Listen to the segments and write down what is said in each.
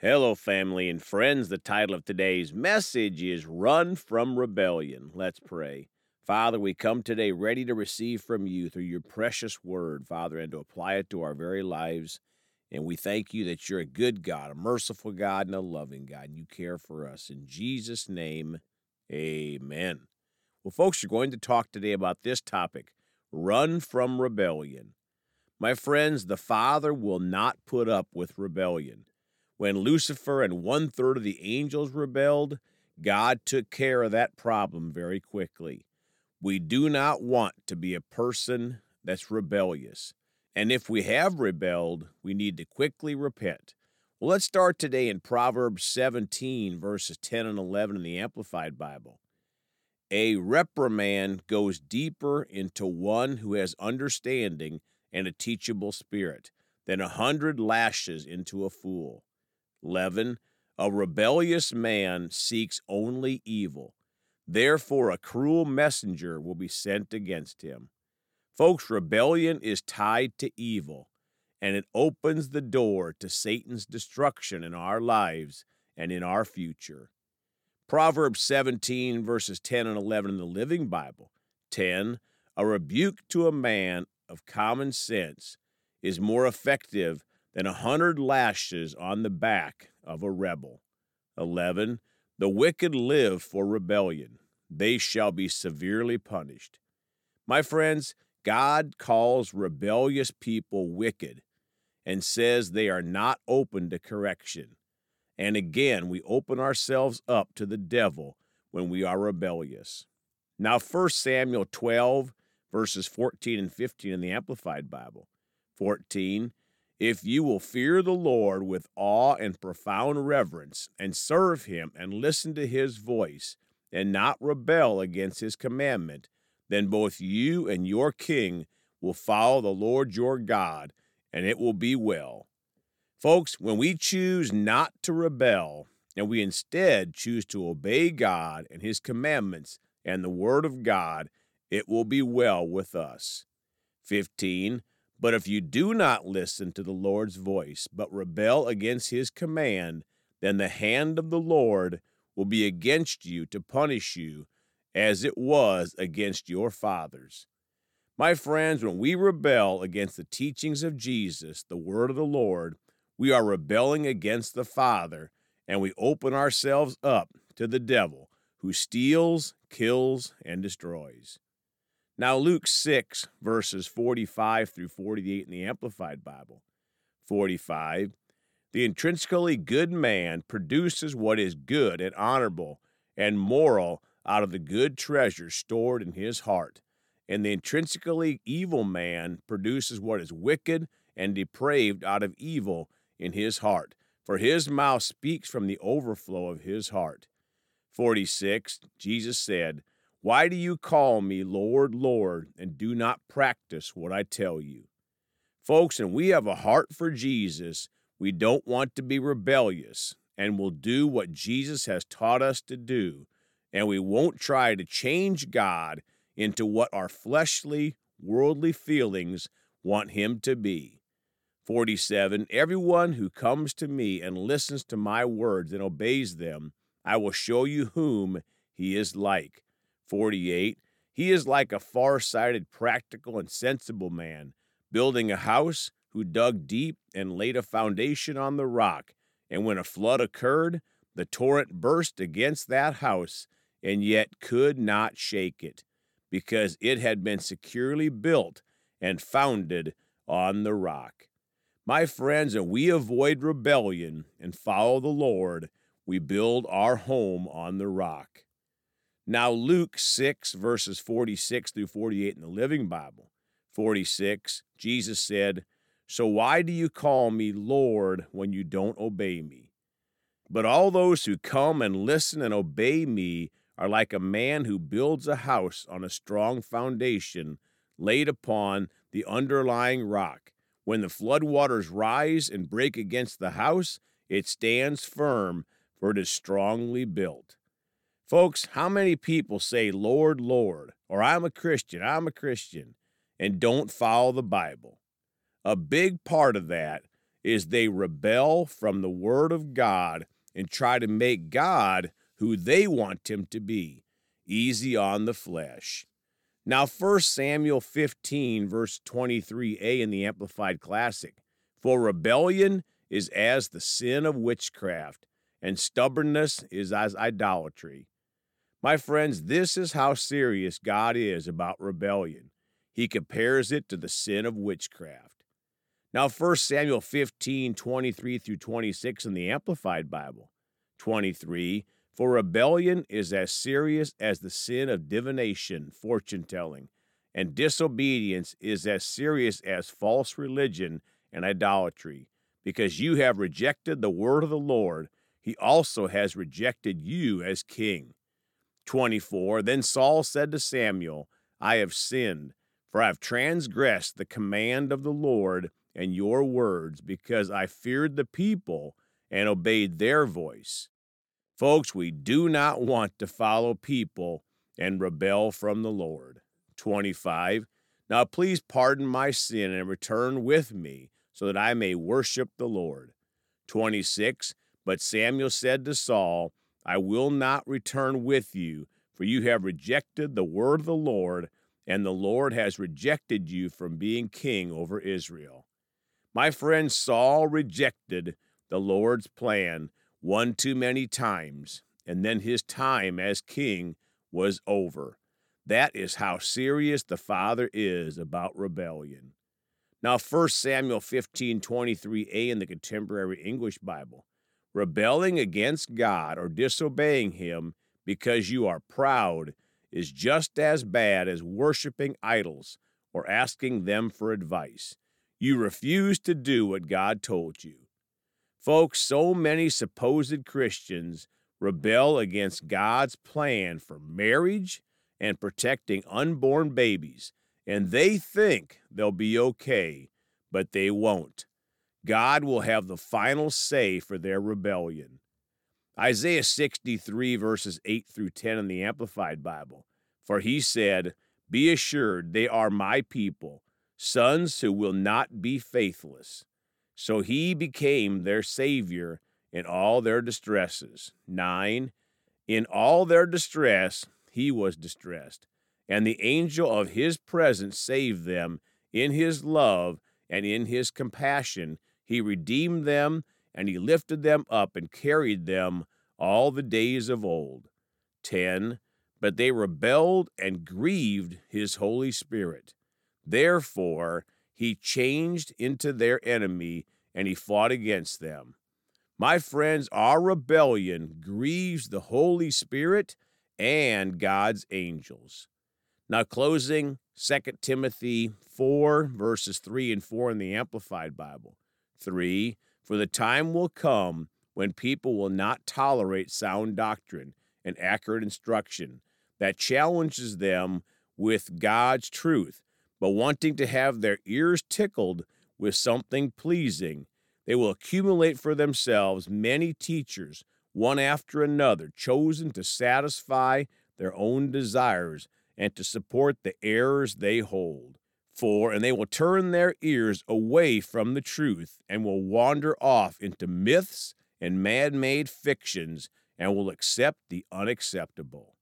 Hello, family and friends. The title of today's message is Run from Rebellion. Let's pray. Father, we come today ready to receive from you through your precious word, Father, and to apply it to our very lives. And we thank you that you're a good God, a merciful God, and a loving God. And you care for us. In Jesus' name, amen. Well, folks, you're going to talk today about this topic run from rebellion. My friends, the Father will not put up with rebellion. When Lucifer and one third of the angels rebelled, God took care of that problem very quickly. We do not want to be a person that's rebellious. And if we have rebelled, we need to quickly repent. Well, let's start today in Proverbs 17, verses 10 and 11 in the Amplified Bible. A reprimand goes deeper into one who has understanding and a teachable spirit than a hundred lashes into a fool. 11. A rebellious man seeks only evil. Therefore, a cruel messenger will be sent against him. Folks, rebellion is tied to evil, and it opens the door to Satan's destruction in our lives and in our future. Proverbs 17, verses 10 and 11 in the Living Bible. 10. A rebuke to a man of common sense is more effective than a hundred lashes on the back of a rebel. 11. The wicked live for rebellion. They shall be severely punished. My friends, God calls rebellious people wicked and says they are not open to correction. And again, we open ourselves up to the devil when we are rebellious. Now, 1 Samuel 12, verses 14 and 15 in the Amplified Bible. 14. If you will fear the Lord with awe and profound reverence, and serve him and listen to his voice, and not rebel against his commandment, then both you and your king will follow the Lord your God, and it will be well. Folks, when we choose not to rebel, and we instead choose to obey God and his commandments and the word of God, it will be well with us. 15. But if you do not listen to the Lord's voice, but rebel against his command, then the hand of the Lord will be against you to punish you, as it was against your fathers. My friends, when we rebel against the teachings of Jesus, the word of the Lord, we are rebelling against the Father, and we open ourselves up to the devil, who steals, kills, and destroys. Now, Luke 6, verses 45 through 48 in the Amplified Bible. 45. The intrinsically good man produces what is good and honorable and moral out of the good treasure stored in his heart. And the intrinsically evil man produces what is wicked and depraved out of evil in his heart. For his mouth speaks from the overflow of his heart. 46. Jesus said, why do you call me Lord, Lord, and do not practice what I tell you? Folks, and we have a heart for Jesus. We don't want to be rebellious and will do what Jesus has taught us to do. And we won't try to change God into what our fleshly, worldly feelings want Him to be. 47. Everyone who comes to me and listens to my words and obeys them, I will show you whom he is like. 48, he is like a far sighted, practical, and sensible man, building a house who dug deep and laid a foundation on the rock. And when a flood occurred, the torrent burst against that house, and yet could not shake it, because it had been securely built and founded on the rock. My friends, and we avoid rebellion and follow the Lord, we build our home on the rock. Now, Luke 6, verses 46 through 48 in the Living Bible. 46, Jesus said, So why do you call me Lord when you don't obey me? But all those who come and listen and obey me are like a man who builds a house on a strong foundation laid upon the underlying rock. When the floodwaters rise and break against the house, it stands firm, for it is strongly built. Folks, how many people say, Lord, Lord, or I'm a Christian, I'm a Christian, and don't follow the Bible? A big part of that is they rebel from the Word of God and try to make God who they want him to be, easy on the flesh. Now, 1 Samuel 15, verse 23a in the Amplified Classic For rebellion is as the sin of witchcraft, and stubbornness is as idolatry. My friends, this is how serious God is about rebellion. He compares it to the sin of witchcraft. Now, 1 Samuel 15, 23 through 26 in the Amplified Bible. 23. For rebellion is as serious as the sin of divination, fortune telling, and disobedience is as serious as false religion and idolatry. Because you have rejected the word of the Lord, he also has rejected you as king. 24 Then Saul said to Samuel, I have sinned, for I have transgressed the command of the Lord and your words, because I feared the people and obeyed their voice. Folks, we do not want to follow people and rebel from the Lord. 25 Now please pardon my sin and return with me, so that I may worship the Lord. 26 But Samuel said to Saul, I will not return with you, for you have rejected the word of the Lord, and the Lord has rejected you from being king over Israel. My friend Saul rejected the Lord's plan one too many times, and then his time as king was over. That is how serious the Father is about rebellion. Now, 1 Samuel 15 23a in the Contemporary English Bible Rebelling against God or disobeying Him because you are proud is just as bad as worshiping idols or asking them for advice. You refuse to do what God told you. Folks, so many supposed Christians rebel against God's plan for marriage and protecting unborn babies, and they think they'll be okay, but they won't. God will have the final say for their rebellion. Isaiah 63, verses 8 through 10 in the Amplified Bible. For he said, Be assured they are my people, sons who will not be faithless. So he became their Savior in all their distresses. 9. In all their distress, he was distressed, and the angel of his presence saved them in his love and in his compassion he redeemed them, and he lifted them up and carried them all the days of old. 10. But they rebelled and grieved his Holy Spirit. Therefore, he changed into their enemy and he fought against them. My friends, our rebellion grieves the Holy Spirit and God's angels. Now, closing 2 Timothy 4, verses 3 and 4 in the Amplified Bible. 3. For the time will come when people will not tolerate sound doctrine and accurate instruction that challenges them with God's truth, but wanting to have their ears tickled with something pleasing, they will accumulate for themselves many teachers, one after another, chosen to satisfy their own desires and to support the errors they hold for, and they will turn their ears away from the truth and will wander off into myths and man made fictions and will accept the unacceptable.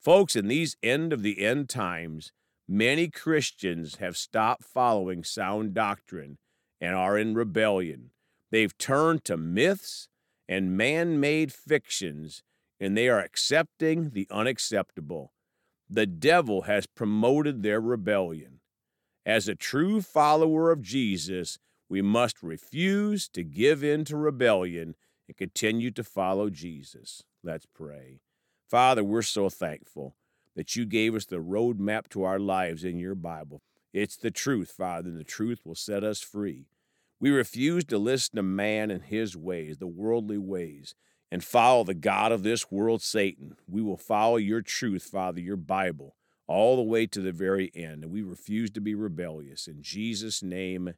Folks, in these end of the end times, many Christians have stopped following sound doctrine and are in rebellion. They've turned to myths and man made fictions, and they are accepting the unacceptable. The devil has promoted their rebellion. As a true follower of Jesus, we must refuse to give in to rebellion and continue to follow Jesus. Let's pray. Father, we're so thankful that you gave us the roadmap to our lives in your Bible. It's the truth, Father, and the truth will set us free. We refuse to listen to man and his ways, the worldly ways, and follow the God of this world, Satan. We will follow your truth, Father, your Bible all the way to the very end. And we refuse to be rebellious. In Jesus' name,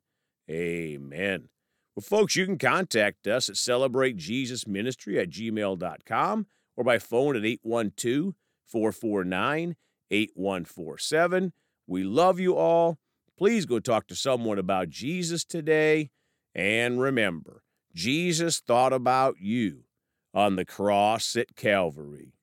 amen. Well, folks, you can contact us at celebratejesusministry at gmail.com or by phone at 812 449 8147. We love you all. Please go talk to someone about Jesus today. And remember, Jesus thought about you on the cross at Calvary.